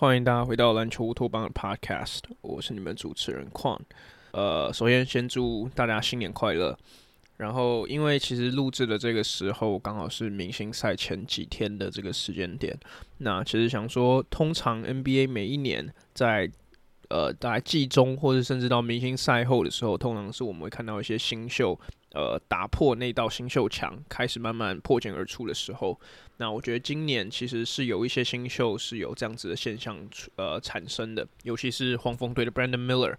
欢迎大家回到篮球乌托邦的 Podcast，我是你们主持人矿。呃，首先先祝大家新年快乐。然后，因为其实录制的这个时候刚好是明星赛前几天的这个时间点，那其实想说，通常 NBA 每一年在呃大概季中或者甚至到明星赛后的时候，通常是我们会看到一些新秀。呃，打破那道新秀墙，开始慢慢破茧而出的时候，那我觉得今年其实是有一些新秀是有这样子的现象呃产生的，尤其是黄蜂队的 Brandon Miller。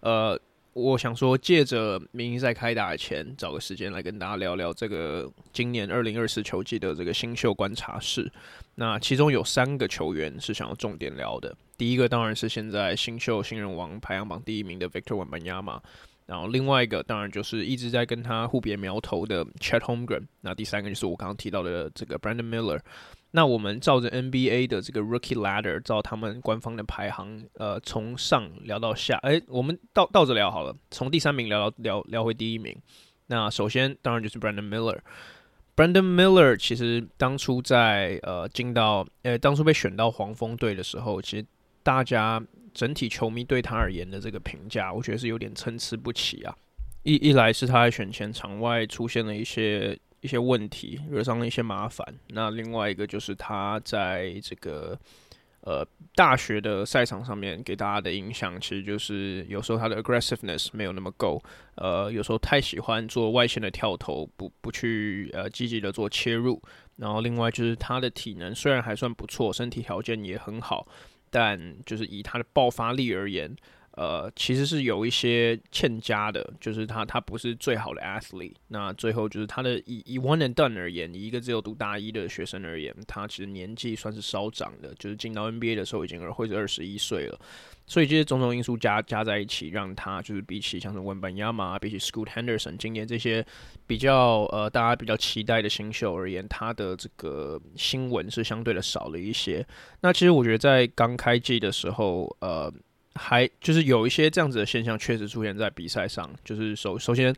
呃，我想说，借着明星赛开打前，找个时间来跟大家聊聊这个今年二零二四球季的这个新秀观察室。那其中有三个球员是想要重点聊的，第一个当然是现在新秀新人王排行榜第一名的 Victor Wembanyama。然后另外一个当然就是一直在跟他互别苗头的 CHAT Holmgren，那第三个就是我刚刚提到的这个 Brandon Miller。那我们照着 NBA 的这个 Rookie Ladder，照他们官方的排行，呃，从上聊到下，哎，我们倒倒着聊好了，从第三名聊到聊聊回第一名。那首先当然就是 Brandon Miller。Brandon Miller 其实当初在呃进到呃当初被选到黄蜂队的时候，其实大家。整体球迷对他而言的这个评价，我觉得是有点参差不齐啊。一一来是他在选前场外出现了一些一些问题，惹上了一些麻烦。那另外一个就是他在这个呃大学的赛场上面给大家的影响，其实就是有时候他的 aggressiveness 没有那么够，呃，有时候太喜欢做外线的跳投，不不去呃积极的做切入。然后另外就是他的体能虽然还算不错，身体条件也很好。但就是以他的爆发力而言，呃，其实是有一些欠佳的，就是他他不是最好的 athlete。那最后就是他的以以 one and done 而言，以一个只有读大一的学生而言，他其实年纪算是稍长的，就是进到 NBA 的时候已经二或者二十一岁了。所以这些种种因素加加在一起，让他就是比起像是文班亚马，比起 Scoot Henderson 今年这些比较呃大家比较期待的新秀而言，他的这个新闻是相对的少了一些。那其实我觉得在刚开季的时候，呃，还就是有一些这样子的现象确实出现在比赛上，就是首首先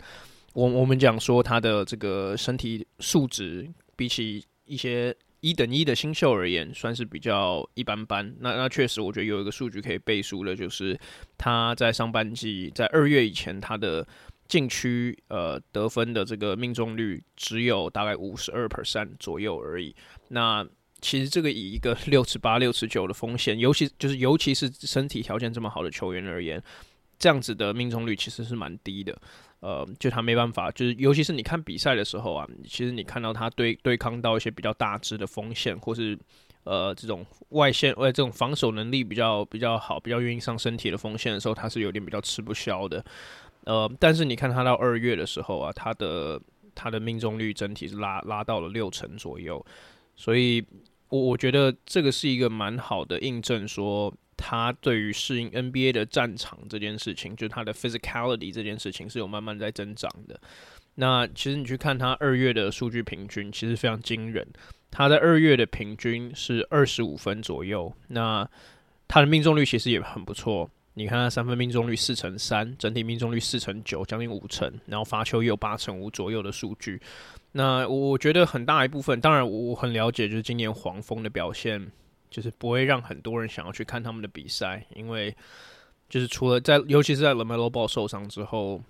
我我们讲说他的这个身体素质比起一些。一等一的新秀而言，算是比较一般般。那那确实，我觉得有一个数据可以背书的，就是他在上半季在二月以前，他的禁区呃得分的这个命中率只有大概五十二 percent 左右而已。那其实这个以一个六尺八、六尺九的锋线，尤其就是尤其是身体条件这么好的球员而言，这样子的命中率其实是蛮低的。呃，就他没办法，就是尤其是你看比赛的时候啊，其实你看到他对对抗到一些比较大只的锋线，或是呃这种外线，呃这种防守能力比较比较好、比较愿意上身体的锋线的时候，他是有点比较吃不消的。呃，但是你看他到二月的时候啊，他的他的命中率整体是拉拉到了六成左右，所以我我觉得这个是一个蛮好的印证说。他对于适应 NBA 的战场这件事情，就是他的 physicality 这件事情是有慢慢在增长的。那其实你去看他二月的数据平均，其实非常惊人。他在二月的平均是二十五分左右，那他的命中率其实也很不错。你看他三分命中率四成三，整体命中率四成九，将近五成，然后罚球也有八成五左右的数据。那我觉得很大一部分，当然我很了解，就是今年黄蜂的表现。就是不会让很多人想要去看他们的比赛，因为就是除了在，尤其是在 LaMelo Ball 受伤之后，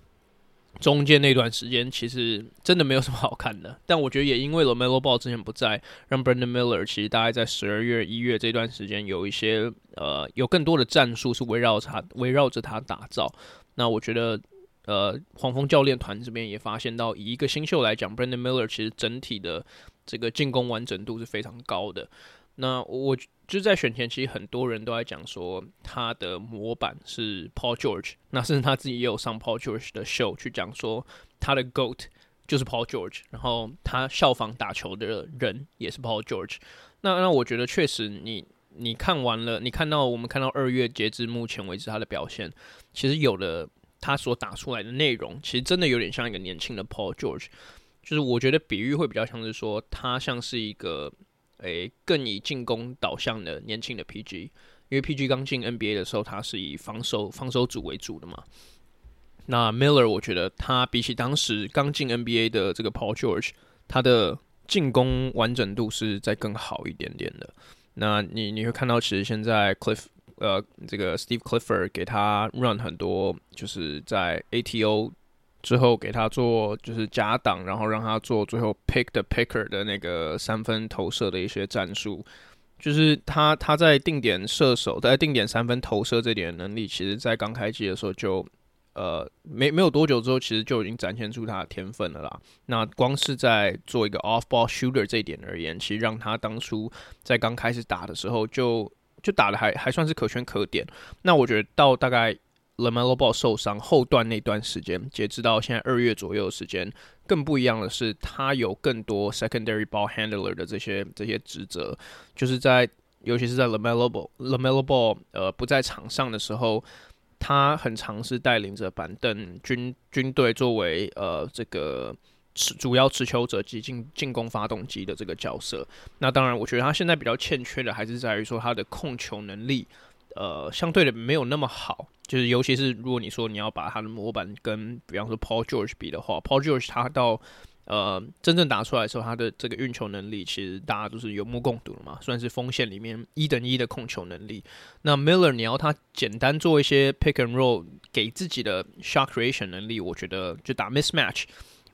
中间那段时间其实真的没有什么好看的，但我觉得也因为 LaMelo Ball 之前不在，让 Brandon Miller 其实大概在十二月、一月这段时间有一些呃有更多的战术是围绕他围绕着他打造。那我觉得呃黄蜂教练团这边也发现到，以一个新秀来讲，Brandon Miller 其实整体的这个进攻完整度是非常高的。那我就在选前，其实很多人都在讲说他的模板是 Paul George，那甚至他自己也有上 Paul George 的秀去讲说他的 GOAT 就是 Paul George，然后他效仿打球的人也是 Paul George。那那我觉得确实你，你你看完了，你看到我们看到二月截至目前为止他的表现，其实有的他所打出来的内容，其实真的有点像一个年轻的 Paul George，就是我觉得比喻会比较像是说他像是一个。诶、更以进攻导向的年轻的 PG，因为 PG 刚进 NBA 的时候，他是以防守防守组为主的嘛。那 Miller 我觉得他比起当时刚进 NBA 的这个 Paul George，他的进攻完整度是再更好一点点的。那你你会看到，其实现在 Cliff 呃这个 Steve Clifford 给他 run 很多，就是在 ATO。之后给他做就是假挡，然后让他做最后 pick the picker 的那个三分投射的一些战术，就是他他在定点射手，在定点三分投射这点能力，其实在刚开机的时候就呃没没有多久之后，其实就已经展现出他的天分了啦。那光是在做一个 off ball shooter 这一点而言，其实让他当初在刚开始打的时候就就打得还还算是可圈可点。那我觉得到大概。LaMelo Ball 受伤后段那段时间，截止到现在二月左右的时间，更不一样的是，他有更多 secondary ball handler 的这些这些职责，就是在尤其是在 LaMelo Ball LaMelo Ball 呃不在场上的时候，他很常是带领着板凳军军队作为呃这个持主要持球者及进进攻发动机的这个角色。那当然，我觉得他现在比较欠缺的还是在于说他的控球能力，呃，相对的没有那么好。就是，尤其是如果你说你要把他的模板跟，比方说 Paul George 比的话，Paul George 他到呃真正打出来的时候，他的这个运球能力其实大家都是有目共睹的嘛，算是锋线里面一等一的控球能力。那 Miller 你要他简单做一些 pick and roll 给自己的 shot creation 能力，我觉得就打 mismatch，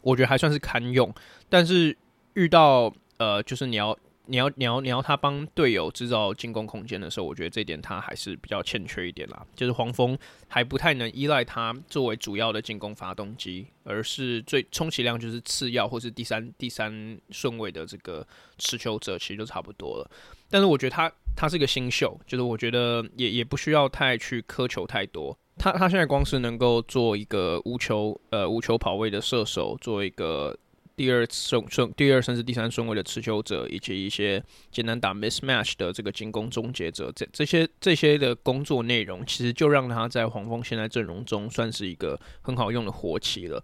我觉得还算是堪用。但是遇到呃，就是你要。你要你要你要他帮队友制造进攻空间的时候，我觉得这点他还是比较欠缺一点啦。就是黄蜂还不太能依赖他作为主要的进攻发动机，而是最充其量就是次要或是第三第三顺位的这个持球者，其实就差不多了。但是我觉得他他是个新秀，就是我觉得也也不需要太去苛求太多。他他现在光是能够做一个无球呃无球跑位的射手，做一个。第二顺顺，第二甚至第三顺位的持球者，以及一些简单打 mismatch 的这个进攻终结者，这这些这些的工作内容，其实就让他在黄蜂现在阵容中算是一个很好用的活棋了。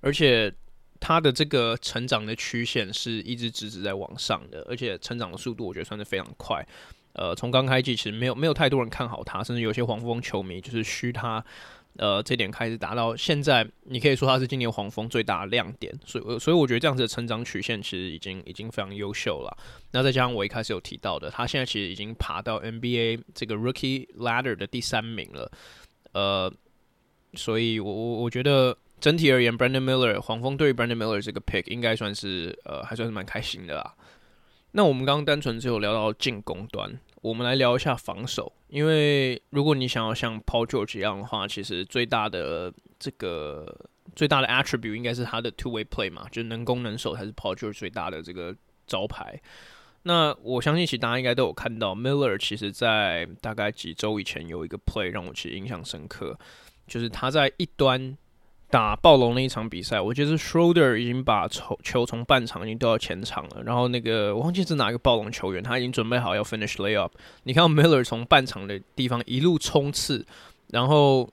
而且他的这个成长的曲线是一直直直在往上的，而且成长的速度我觉得算是非常快。呃，从刚开季其实没有没有太多人看好他，甚至有些黄蜂球迷就是嘘他。呃，这点开始达到现在，你可以说他是今年黄蜂最大的亮点，所以所以我觉得这样子的成长曲线其实已经已经非常优秀了。那再加上我一开始有提到的，他现在其实已经爬到 NBA 这个 Rookie Ladder 的第三名了。呃，所以我我我觉得整体而言，Brandon Miller 黄蜂对于 Brandon Miller 这个 pick 应该算是呃还算是蛮开心的啦。那我们刚刚单纯只有聊到进攻端。我们来聊一下防守，因为如果你想要像 Paul George 一样的话，其实最大的这个最大的 attribute 应该是他的 two way play 嘛，就是能攻能守才是 Paul George 最大的这个招牌。那我相信其实大家应该都有看到，Miller 其实在大概几周以前有一个 play 让我其实印象深刻，就是他在一端。打暴龙那一场比赛，我觉得 Schroeder 已经把球球从半场已经丢到前场了，然后那个我忘记是哪一个暴龙球员，他已经准备好要 finish layup。你看到 Miller 从半场的地方一路冲刺，然后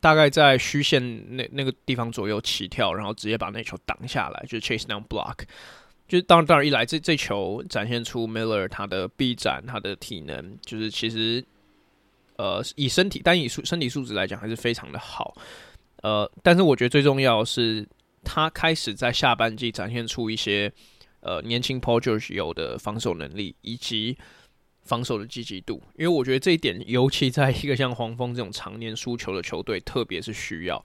大概在虚线那那个地方左右起跳，然后直接把那球挡下来，就是 chase down block。就是当然当然一来这这球展现出 Miller 他的臂展，他的体能，就是其实呃以身体单以素身体素质来讲还是非常的好。呃，但是我觉得最重要的是，他开始在下半季展现出一些呃年轻 Paul George 有的防守能力以及防守的积极度，因为我觉得这一点尤其在一个像黄蜂这种常年输球的球队，特别是需要。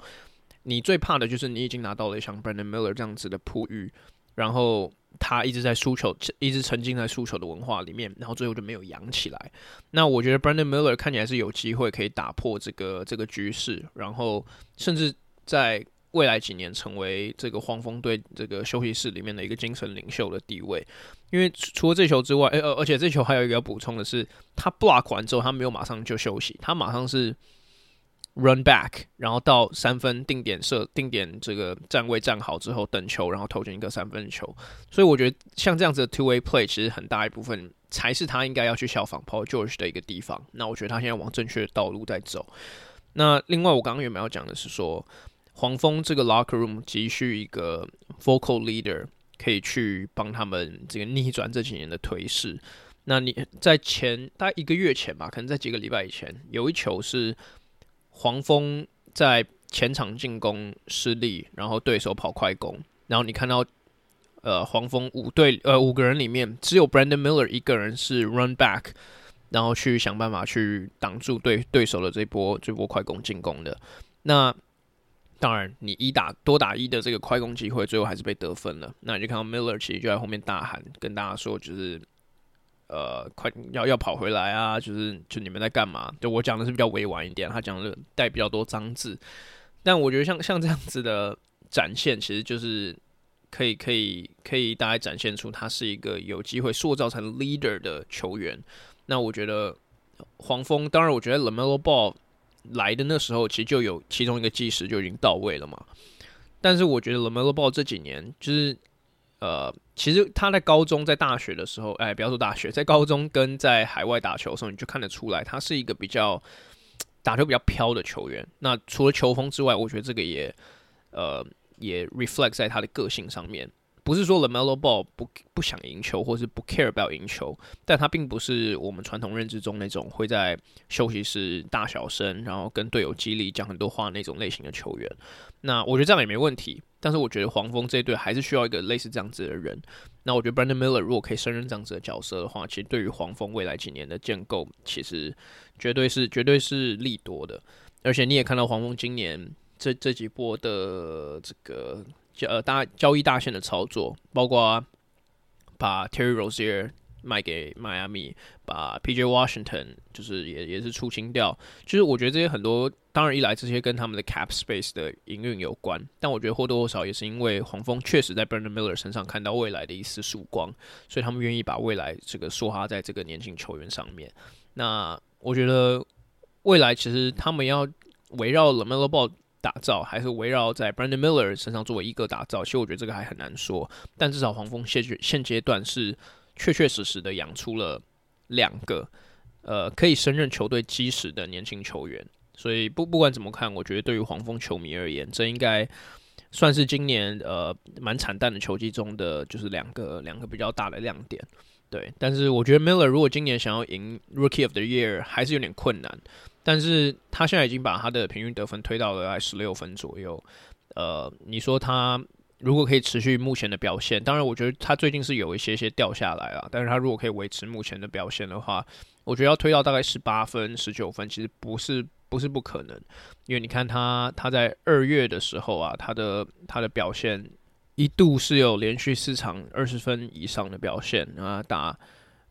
你最怕的就是你已经拿到了像 Brandon Miller 这样子的璞玉，然后他一直在输球，一直沉浸在输球的文化里面，然后最后就没有扬起来。那我觉得 Brandon Miller 看起来是有机会可以打破这个这个局势，然后甚至在未来几年成为这个黄蜂队这个休息室里面的一个精神领袖的地位。因为除了这球之外，而而且这球还有一个要补充的是，他 block 完之后，他没有马上就休息，他马上是。Run back，然后到三分定点射定点这个站位站好之后等球，然后投进一个三分球。所以我觉得像这样子的 two way play，其实很大一部分才是他应该要去效仿 Paul George 的一个地方。那我觉得他现在往正确的道路在走。那另外我刚刚原本要讲的是说，黄蜂这个 locker room 急需一个 vocal leader，可以去帮他们这个逆转这几年的颓势。那你在前大概一个月前吧，可能在几个礼拜以前，有一球是。黄蜂在前场进攻失利，然后对手跑快攻，然后你看到，呃，黄蜂五队呃五个人里面只有 Brandon Miller 一个人是 run back，然后去想办法去挡住对对手的这波这波快攻进攻的。那当然，你一打多打一的这个快攻机会，最后还是被得分了。那你就看到 Miller 其实就在后面大喊，跟大家说，就是。呃，快要要跑回来啊！就是就你们在干嘛？就我讲的是比较委婉一点，他讲的带比较多脏字。但我觉得像像这样子的展现，其实就是可以可以可以大概展现出他是一个有机会塑造成 leader 的球员。那我觉得黄蜂，当然我觉得 LaMelo Ball 来的那时候，其实就有其中一个计时就已经到位了嘛。但是我觉得 LaMelo Ball 这几年就是。呃，其实他在高中、在大学的时候，哎，不要说大学，在高中跟在海外打球的时候，你就看得出来，他是一个比较打球比较飘的球员。那除了球风之外，我觉得这个也呃也 reflect 在他的个性上面。不是说 LaMelo Ball 不不想赢球，或是不 care about 赢球，但他并不是我们传统认知中那种会在休息室大小声，然后跟队友激励讲很多话那种类型的球员。那我觉得这样也没问题，但是我觉得黄蜂这一队还是需要一个类似这样子的人。那我觉得 Brandon Miller 如果可以胜任这样子的角色的话，其实对于黄蜂未来几年的建构，其实绝对是绝对是利多的。而且你也看到黄蜂今年这这几波的这个。交呃大交易大线的操作，包括把 Terry Rozier 卖给迈阿密，把 PJ Washington 就是也也是出清掉。就是我觉得这些很多，当然一来这些跟他们的 cap space 的营运有关，但我觉得或多或少也是因为黄蜂确实在 Brandon Miller 身上看到未来的一丝曙光，所以他们愿意把未来这个梭哈在这个年轻球员上面。那我觉得未来其实他们要围绕 LaMelo Ball 打造还是围绕在 Brandon Miller 身上作为一个打造，其实我觉得这个还很难说。但至少黄蜂现现阶段是确确实实的养出了两个呃可以胜任球队基石的年轻球员。所以不不管怎么看，我觉得对于黄蜂球迷而言，这应该算是今年呃蛮惨淡的球季中的就是两个两个比较大的亮点。对，但是我觉得 Miller 如果今年想要赢 Rookie of the Year 还是有点困难。但是他现在已经把他的平均得分推到了在十六分左右，呃，你说他如果可以持续目前的表现，当然我觉得他最近是有一些些掉下来了，但是他如果可以维持目前的表现的话，我觉得要推到大概十八分、十九分，其实不是不是不可能，因为你看他他在二月的时候啊，他的他的表现一度是有连续四场二十分以上的表现啊打。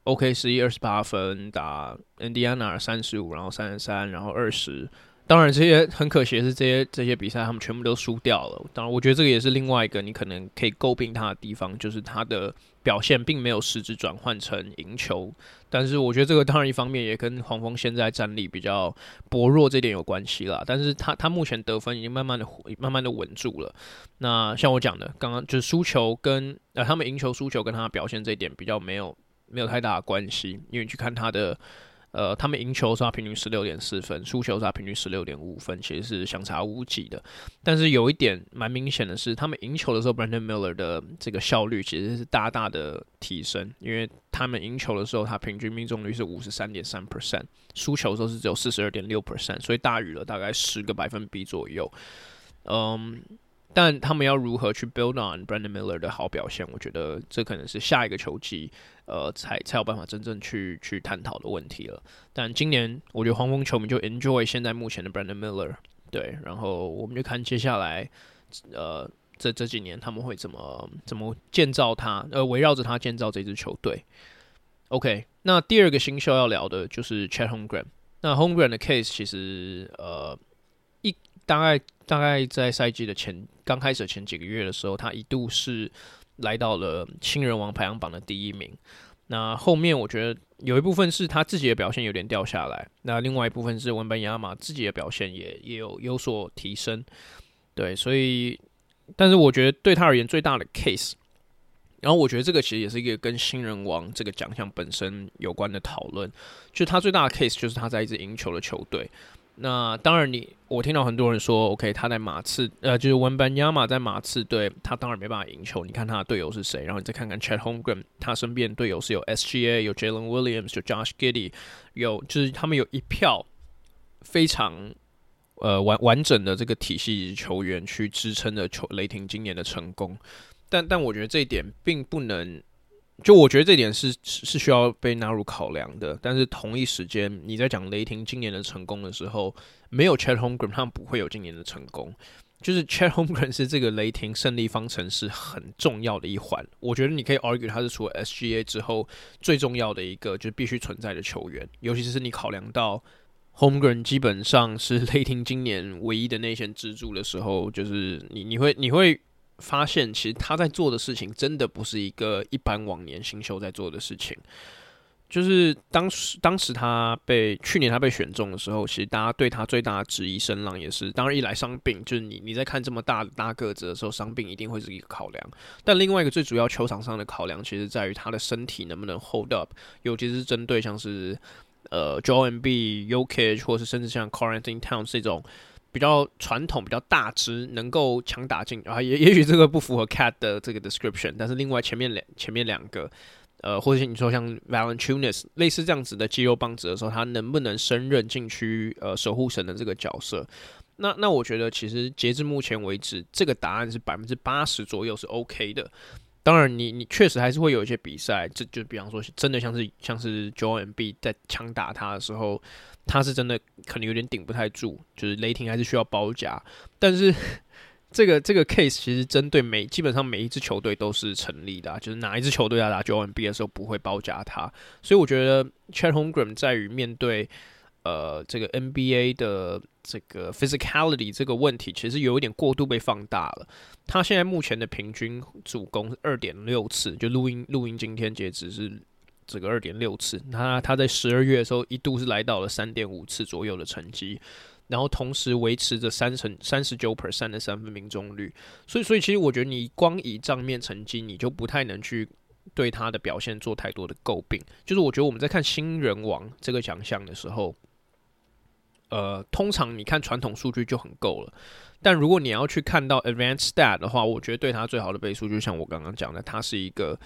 OK，十一二十八分打 Indiana 三十五，然后三十三，然后二十。当然，这些很可惜的是，这些这些比赛他们全部都输掉了。当然，我觉得这个也是另外一个你可能可以诟病他的地方，就是他的表现并没有实质转换成赢球。但是，我觉得这个当然一方面也跟黄蜂现在战力比较薄弱这点有关系啦。但是他他目前得分已经慢慢的慢慢的稳住了。那像我讲的，刚刚就是输球跟呃他们赢球输球跟他的表现这一点比较没有。没有太大的关系，因为去看他的，呃，他们赢球是他平均十六点四分，输球是他平均十六点五分，其实是相差无几的。但是有一点蛮明显的是，他们赢球的时候，Brandon Miller 的这个效率其实是大大的提升，因为他们赢球的时候，他平均命中率是五十三点三 percent，输球的时候是只有四十二点六 percent，所以大于了大概十个百分比左右。嗯。但他们要如何去 build on Brandon Miller 的好表现？我觉得这可能是下一个球季，呃，才才有办法真正去去探讨的问题了。但今年，我觉得黄蜂球迷就 enjoy 现在目前的 Brandon Miller 对，然后我们就看接下来，呃，这这几年他们会怎么怎么建造他，呃，围绕着他建造这支球队。OK，那第二个新秀要聊的就是 chat Holmgren。那 Holmgren 的 case 其实呃大概大概在赛季的前刚开始前几个月的时候，他一度是来到了新人王排行榜的第一名。那后面我觉得有一部分是他自己的表现有点掉下来，那另外一部分是文班亚马自己的表现也也有有所提升。对，所以但是我觉得对他而言最大的 case。然后我觉得这个其实也是一个跟新人王这个奖项本身有关的讨论，就他最大的 case 就是他在一支赢球的球队。那当然你，我听到很多人说，OK，他在马刺，呃，就是文班亚马在马刺队，他当然没办法赢球。你看他的队友是谁？然后你再看看 Chet Holmgren，他身边队友是有 SGA，有 Jalen Williams，有 Josh Giddey，有就是他们有一票非常呃完完整的这个体系球员去支撑着球雷霆今年的成功。但但我觉得这一点并不能，就我觉得这点是是需要被纳入考量的。但是同一时间，你在讲雷霆今年的成功的时候，没有 Chet Holmgren，他们不会有今年的成功。就是 Chet Holmgren 是这个雷霆胜利方程式很重要的一环。我觉得你可以 argue 他是除了 SGA 之后最重要的一个，就是必须存在的球员。尤其是你考量到 Holmgren 基本上是雷霆今年唯一的内线支柱的时候，就是你你会你会。发现其实他在做的事情真的不是一个一般往年新秀在做的事情。就是当时当时他被去年他被选中的时候，其实大家对他最大的质疑声浪也是，当然一来伤病，就是你你在看这么大大个子的时候，伤病一定会是一个考量。但另外一个最主要球场上的考量，其实在于他的身体能不能 hold up，尤其是针对像是呃 Joel Embiid、Jokic 或是甚至像 Karl-Anthony Towns 这种。比较传统、比较大只，能够强打进啊，也 也许这个不符合 Cat 的这个 description，但是另外前面两前面两个，呃，或者你说像 Valanciunas 类似这样子的肌肉棒子的时候，他能不能胜任禁区呃守护神的这个角色？那那我觉得其实截至目前为止，这个答案是百分之八十左右是 OK 的。当然你，你确实还是会有一些比赛，这就比方说，真的像是像是 Joel B 在强打他的时候，他是真的可能有点顶不太住，就是雷霆还是需要包夹。但是 这个这个 case 其实针对每基本上每一支球队都是成立的，就是哪一支球队要打 Joel B 的时候不会包夹他，所以我觉得 Chet Holmgren 在于面对。呃，这个 NBA 的这个 physicality 这个问题，其实有一点过度被放大了。他现在目前的平均助攻是二点六次，就录音录音今天截止是这个二点六次。他他在十二月的时候一度是来到了三点五次左右的成绩，然后同时维持着三成三十九 percent 的三分命中率。所以，所以其实我觉得你光以账面成绩，你就不太能去对他的表现做太多的诟病。就是我觉得我们在看新人王这个奖项的时候。呃，通常你看传统数据就很够了，但如果你要去看到 advanced stat 的话，我觉得对他最好的倍数，就像我刚刚讲的，他是一个，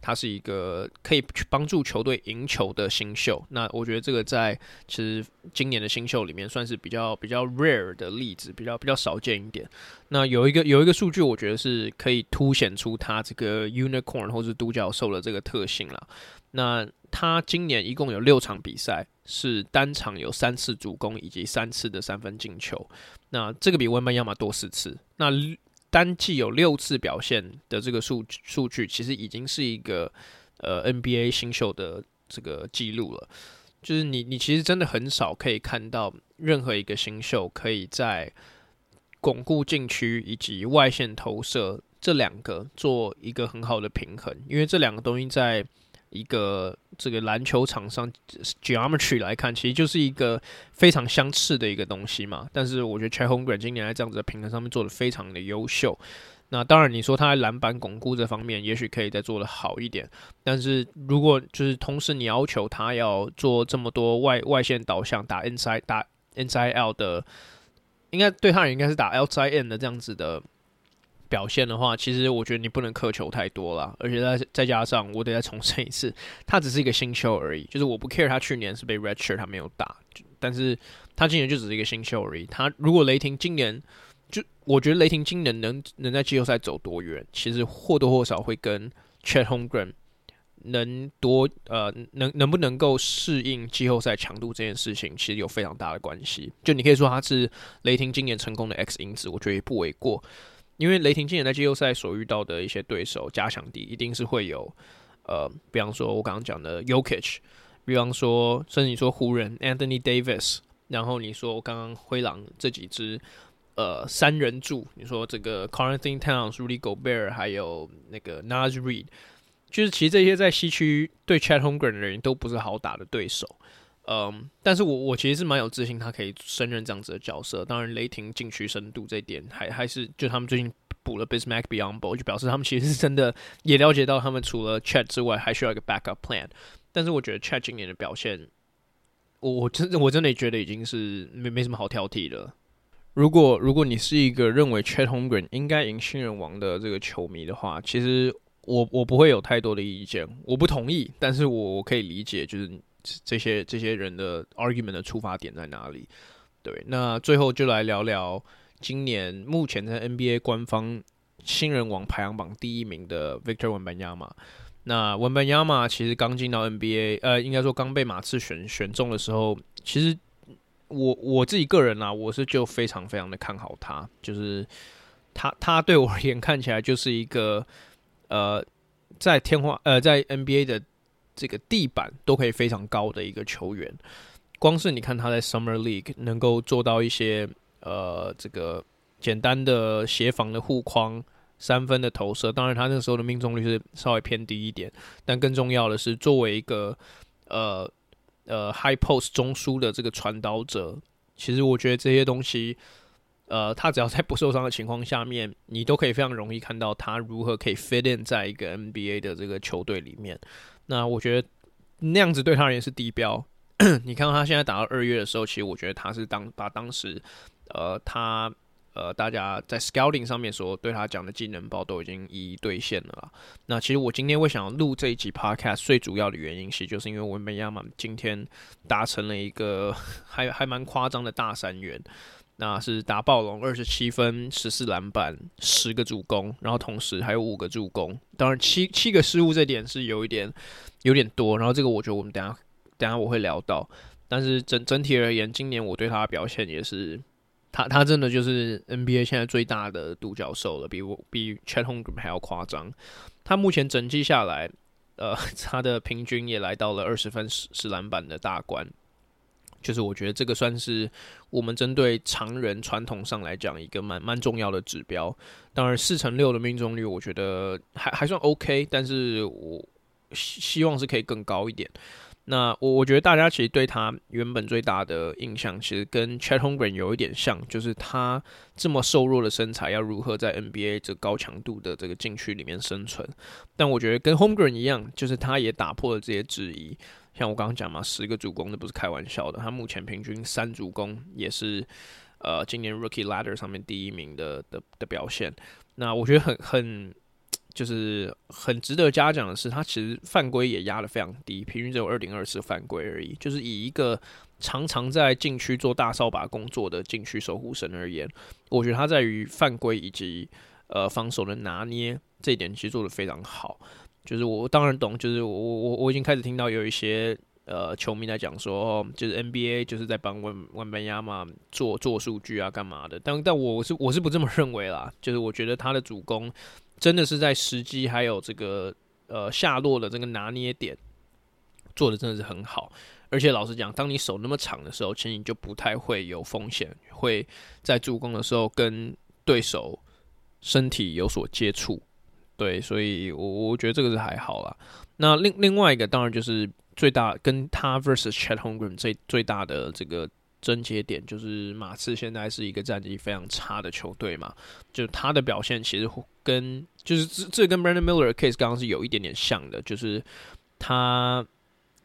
他是一个可以去帮助球队赢球的新秀。那我觉得这个在其实今年的新秀里面算是比较比较 rare 的例子，比较比较少见一点。那有一个有一个数据，我觉得是可以凸显出他这个 unicorn 或是独角兽的这个特性啦。那他今年一共有六场比赛是单场有三次助攻以及三次的三分进球，那这个比温班亚马多四次。那单季有六次表现的这个数数据，其实已经是一个呃 NBA 新秀的这个记录了。就是你你其实真的很少可以看到任何一个新秀可以在巩固禁区以及外线投射这两个做一个很好的平衡，因为这两个东西在。一个这个篮球场上 geometry 来看，其实就是一个非常相似的一个东西嘛。但是我觉得 Chet Holmgren 今年在这样子的平衡上面做的非常的优秀。那当然，你说他在篮板巩固这方面，也许可以再做的好一点。但是如果就是同时你要求他要做这么多外外线导向打 N I 打 inside out 的，应该对他也应该是打 outside in 的这样子的。表现的话，其实我觉得你不能苛求太多了，而且再再加上，我得再重申一次，他只是一个新秀而已。就是我不 care 他去年是被 redshirt，他没有打，但是他今年就只是一个新秀而已。他如果雷霆今年就，我觉得雷霆今年能能在季后赛走多远，其实或多或少会跟 Chet Holmgren 能多呃能能不能够适应季后赛强度这件事情，其实有非常大的关系。就你可以说他是雷霆今年成功的 X 因子，我觉得也不为过。因为雷霆今年在季后赛所遇到的一些对手加强敌，一定是会有呃，比方说我刚刚讲的 y o k i c h 比方说甚至你说湖人 Anthony Davis，然后你说刚刚灰狼这几支呃三人柱，你说这个 Karl-Anthony Towns、Rudy Gobert 还有那个 Naz Reid。就是其实这些在西区对 CHAT Holmgren 的人都不是好打的对手，嗯，但是我我其实是蛮有自信他可以胜任这样子的角色。当然，雷霆禁区深度这一点还还是就他们最近补了 Bismack Biyombo，就表示他们其实是真的也了解到他们除了 Chat 之外还需要一个 backup plan。但是我觉得 Chat 今年的表现，我我真我真的觉得已经是没没什么好挑剔的。如果如果你是一个认为 Chat Holmgren 应该赢新人王的这个球迷的话，其实。我我不会有太多的意见，我不同意，但是我我可以理解，就是这些这些人的 argument 的出发点在哪里。对，那最后就来聊聊今年目前在 NBA 官方新人王排行榜第一名的 Victor 文班亚马。那文班亚马其实刚进到 NBA，呃，应该说刚被马刺选选中的时候，其实我我自己个人啊，我是就非常非常的看好他，就是他他对我而言看起来就是一个。呃，在天花呃，在 NBA 的这个地板都可以非常高的一个球员，光是你看他在 Summer League 能够做到一些呃这个简单的协防的护框、三分的投射，当然他那时候的命中率是稍微偏低一点，但更重要的是作为一个呃呃 High Post 中枢的这个传导者，其实我觉得这些东西。呃，他只要在不受伤的情况下面，你都可以非常容易看到他如何可以 fit in 在一个 NBA 的这个球队里面。那我觉得那样子对他而言是低标。你看到他现在打到二月的时候，其实我觉得他是当把当时呃他呃大家在 scouting 上面所对他讲的技能包都已经一一兑现了啦。那其实我今天会想要录这一集 podcast 最主要的原因，其实就是因为文本亚马今天达成了一个 还还蛮夸张的大三元。那是打暴龙二十七分、十四篮板、十个助攻，然后同时还有五个助攻。当然七七个失误这点是有一点有点多。然后这个我觉得我们等下等下我会聊到。但是整整体而言，今年我对他的表现也是，他他真的就是 NBA 现在最大的独角兽了，比我比 Chet Holmgren 还要夸张。他目前整季下来，呃，他的平均也来到了二十分十十篮板的大关。就是我觉得这个算是我们针对常人传统上来讲一个蛮蛮重要的指标。当然四成六的命中率，我觉得还还算 OK，但是我希希望是可以更高一点。那我我觉得大家其实对他原本最大的印象，其实跟 Chet Holmgren 有一点像，就是他这么瘦弱的身材要如何在 NBA 这高强度的这个禁区里面生存。但我觉得跟 Holmgren 一样，就是他也打破了这些质疑。像我刚刚讲嘛，十个助攻那不是开玩笑的。他目前平均三助攻，也是呃今年 Rookie Ladder 上面第一名的的的表现。那我觉得很很就是很值得嘉奖的是，他其实犯规也压得非常低，平均只有二点二次犯规而已。就是以一个常常在禁区做大扫把工作的禁区守护神而言，我觉得他在于犯规以及呃防守的拿捏这一点其实做得非常好。就是我当然懂，就是我我我已经开始听到有一些呃球迷在讲说，就是 NBA 就是在帮文文班亚马做做数据啊，干嘛的？但但我是我是不这么认为啦。就是我觉得他的主攻真的是在时机还有这个呃下落的这个拿捏点做的真的是很好。而且老实讲，当你手那么长的时候，其实你就不太会有风险，会在助攻的时候跟对手身体有所接触。对，所以我我觉得这个是还好啦。那另另外一个当然就是最大跟他 versus Chat Holmgren 最最大的这个争结点，就是马刺现在是一个战绩非常差的球队嘛。就他的表现其实跟就是这这跟 Brandon Miller 的 case 刚刚是有一点点像的，就是他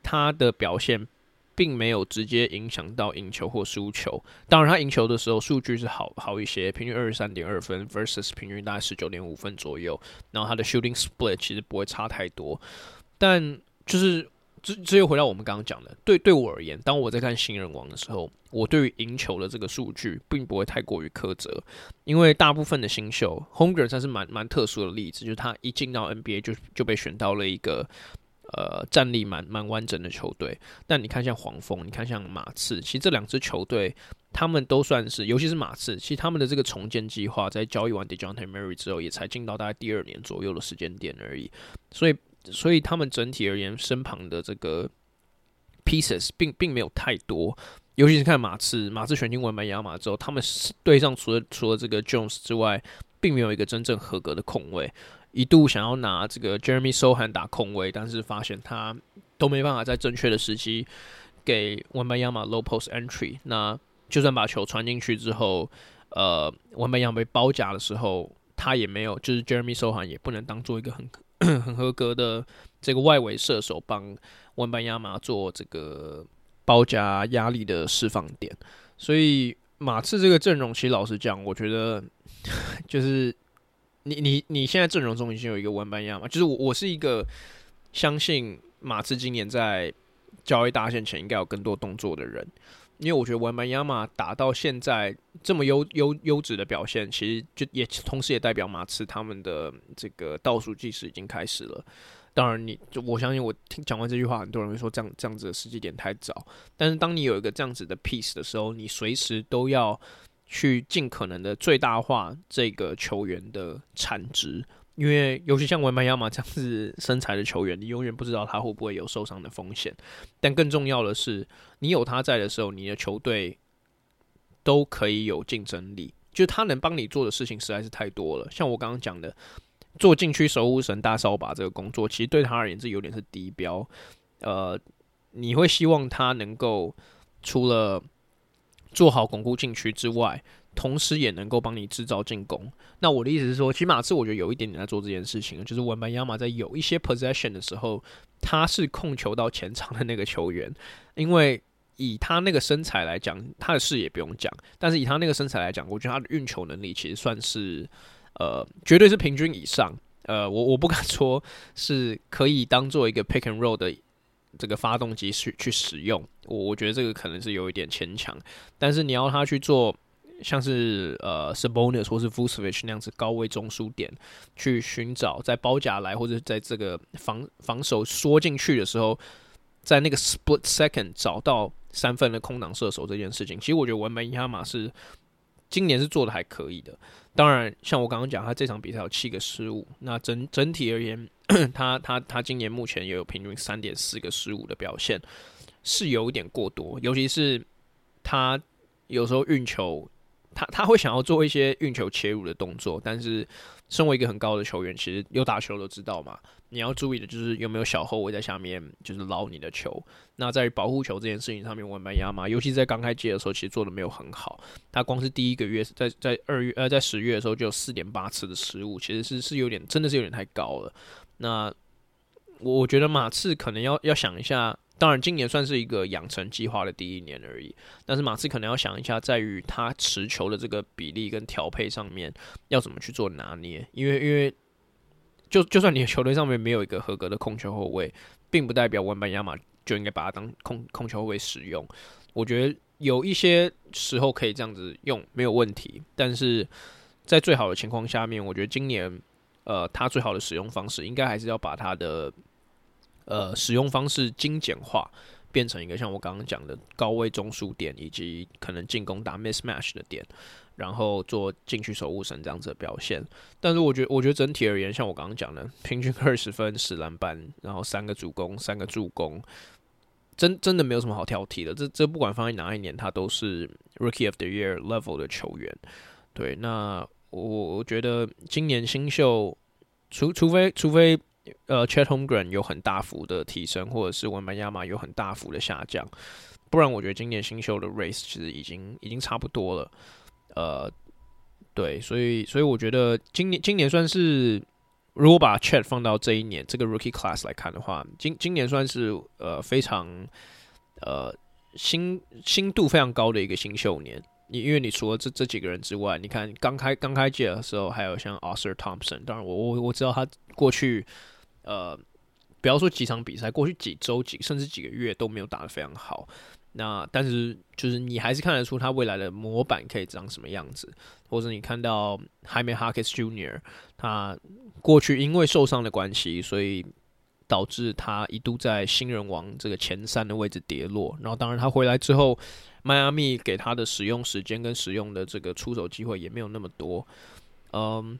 他的表现。并没有直接影响到赢球或输球。当然，他赢球的时候数据是好好一些，平均二十三点二分 versus 平均大概十九点五分左右。然后他的 shooting split 其实不会差太多。但就是这这又回到我们刚刚讲的，对对我而言，当我在看新人王的时候，我对于赢球的这个数据并不会太过于苛责，因为大部分的新秀 h o n g e r 算是蛮蛮特殊的例子，就是他一进到 NBA 就就被选到了一个。呃战力蛮蛮完整的球队。但你看像黄蜂，你看像马刺，其实这两支球队他们都算是，尤其是马刺，其实他们的这个重建计划在交易完 Dejounte Murray 之后，也才进到大概第二年左右的时间点而已。所以，所以他们整体而言，身旁的这个 pieces 并并没有太多。尤其是看马刺，马刺选进文班亚马之后，他们队上除了除了这个 Jones 之外，并没有一个真正合格的控卫。一度想要拿这个 Jeremy Sohan 打控卫，但是发现他都没办法在正确的时机给文班亚马 low post entry。那就算把球传进去之后，呃，文班亚马被包夹的时候，他也没有，就是 Jeremy Sohan 也不能当做一个很 很合格的这个外围射手，帮文班亚马做这个。包夹压力的释放点，所以马刺这个阵容，其实老实讲，我觉得 就是你你你现在阵容中已经有一个文班亚马，就是我我是一个相信马刺今年在交易大限前应该有更多动作的人，因为我觉得文班亚马打到现在这么优优优质的表现，其实就也同时也代表马刺他们的这个倒数计时已经开始了。当然你，你就我相信，我听讲完这句话，很多人会说这样这样子的时机点太早。但是，当你有一个这样子的 piece 的时候，你随时都要去尽可能的最大化这个球员的产值，因为尤其像文班亚马这样子身材的球员，你永远不知道他会不会有受伤的风险。但更重要的是，你有他在的时候，你的球队都可以有竞争力，就他能帮你做的事情实在是太多了。像我刚刚讲的。做禁区守护神大扫把这个工作，其实对他而言是有点是低标。呃，你会希望他能够除了做好巩固禁区之外，同时也能够帮你制造进攻。那我的意思是说，起码是我觉得有一点点在做这件事情，就是文班亚马在有一些 possession 的时候，他是控球到前场的那个球员。因为以他那个身材来讲，他的视野不用讲，但是以他那个身材来讲，我觉得他的运球能力其实算是。呃，绝对是平均以上。呃，我我不敢说是可以当做一个 pick and roll 的这个发动机去去使用。我我觉得这个可能是有一点牵强。但是你要他去做像是呃 Sabonis 或是 Vucevic 那样子高位中枢点，去寻找在包夹来或者在这个防防守缩进去的时候，在那个 split second 找到三分的空档射手这件事情，其实我觉得文班亚马是今年是做的还可以的。当然，像我刚刚讲，他这场比赛有七个失误。那整整体而言，他他他今年目前也有平均三点四个失误的表现，是有一点过多。尤其是他有时候运球，他他会想要做一些运球切入的动作，但是。身为一个很高的球员，其实有打球都知道嘛。你要注意的就是有没有小后卫在下面，就是捞你的球。那在保护球这件事情上面，文班亚马，尤其在刚开季的时候，其实做的没有很好。他光是第一个月，在在二月呃，在十月的时候就有四点八次的失误，其实是是有点，真的是有点太高了。那我觉得马刺可能要要想一下。当然，今年算是一个养成计划的第一年而已。但是马刺可能要想一下，在于他持球的这个比例跟调配上面，要怎么去做拿捏。因为，因为就就算你的球队上面没有一个合格的控球后卫，并不代表文班亚马就应该把它当控控球后卫使用。我觉得有一些时候可以这样子用，没有问题。但是在最好的情况下面，我觉得今年呃，他最好的使用方式，应该还是要把他的。呃，使用方式精简化，变成一个像我刚刚讲的高位中枢点，以及可能进攻打 mismatch 的点，然后做禁区守护神这样子的表现。但是我觉得，我觉得整体而言，像我刚刚讲的，平均二十分、十篮板，然后三个主攻、三个助攻，真真的没有什么好挑剔的。这这不管放在哪一年，他都是 Rookie of the Year level 的球员。对，那我我觉得今年新秀，除除非除非。呃，Chet Holmgren 有很大幅的提升，或者是文班亚马有很大幅的下降，不然我觉得今年新秀的 race 其实已经已经差不多了。呃，对，所以所以我觉得今年今年算是，如果把 Chet 放到这一年这个 Rookie Class 来看的话，今今年算是呃非常呃新新度非常高的一个新秀年。你因为你除了这这几个人之外，你看刚开刚开季的时候，还有像 Ausar Thompson，当然我我我知道他过去。呃，不要说几场比赛，过去几周、几甚至几个月都没有打得非常好。那但是就是你还是看得出他未来的模板可以长什么样子，或者你看到 Jaime Jaquez Jr. 他过去因为受伤的关系，所以。导致他一度在新人王这个前三的位置跌落。然后，当然他回来之后，迈阿密给他的使用时间跟使用的这个出手机会也没有那么多。嗯，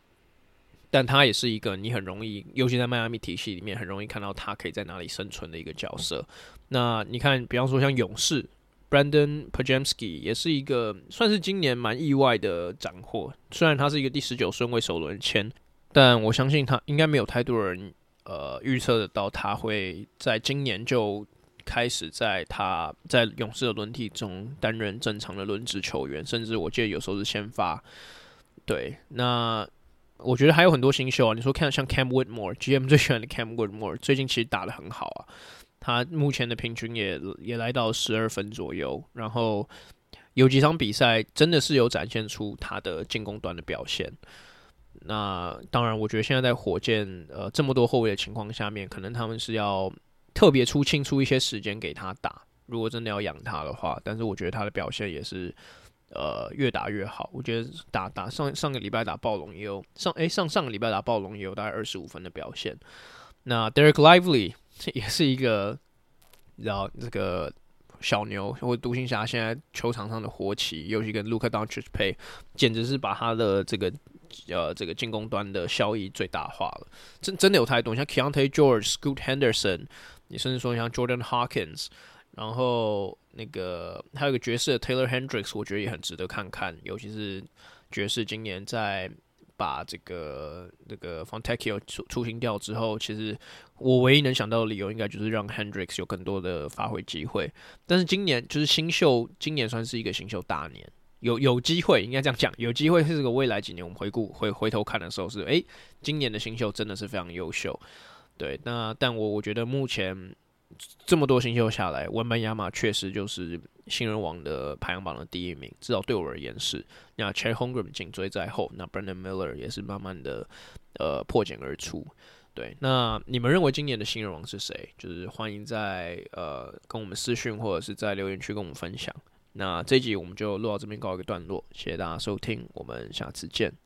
但他也是一个你很容易，尤其在迈阿密体系里面，很容易看到他可以在哪里生存的一个角色。那你看，比方说像勇士，Brandon Podziemski 也是一个算是今年蛮意外的斩获，虽然他是一个第十九顺位首轮签。但我相信他应该没有太多人呃预测得到他会在今年就开始在他在勇士的轮替中担任正常的轮值球员，甚至我记得有时候是先发。对，那我觉得还有很多新秀啊，你说看像 Cam Whitmore，GM 最喜欢的 Cam Whitmore，最近其实打得很好啊，他目前的平均也也来到十二分左右，然后有几场比赛真的是有展现出他的进攻端的表现。那当然，我觉得现在在火箭呃这么多后卫的情况下面，可能他们是要特别出清出一些时间给他打。如果真的要养他的话，但是我觉得他的表现也是呃越打越好。我觉得打打上上个礼拜打暴龙也有上诶、上上个礼拜打暴龙也有大概二十五分的表现。那 Derek Lively 也是一个，你知道这个小牛或独行侠现在球场上的活棋，尤其跟 Luka Doncic 配，简直是把他的这个。呃，这个进攻端的效益最大化了，真真的有太多，像 Keyonte George、Scoot Henderson，你甚至说像 Jordan Hawkins，然后那个还有个爵士的 Taylor Hendricks，我觉得也很值得看看，尤其是爵士今年在把这个这个 Fontecchio 出出清掉之后，其实我唯一能想到的理由，应该就是让 Hendricks 有更多的发挥机会。但是今年就是新秀，今年算是一个新秀大年。有有机会，应该这样讲，有机会是这个未来几年我们回顾回回头看的时候是，诶、今年的新秀真的是非常优秀，对，那但我我觉得目前这么多新秀下来，文班亚马确实就是新人王的排行榜的第一名，至少对我而言是。那 Chet Holmgren 紧追在后，那 Brandon Miller 也是慢慢的呃破茧而出，对，那你们认为今年的新人王是谁？就是欢迎在呃跟我们私讯或者是在留言区跟我们分享。那这一集我们就录到这边告一个段落，谢谢大家收听，我们下次见。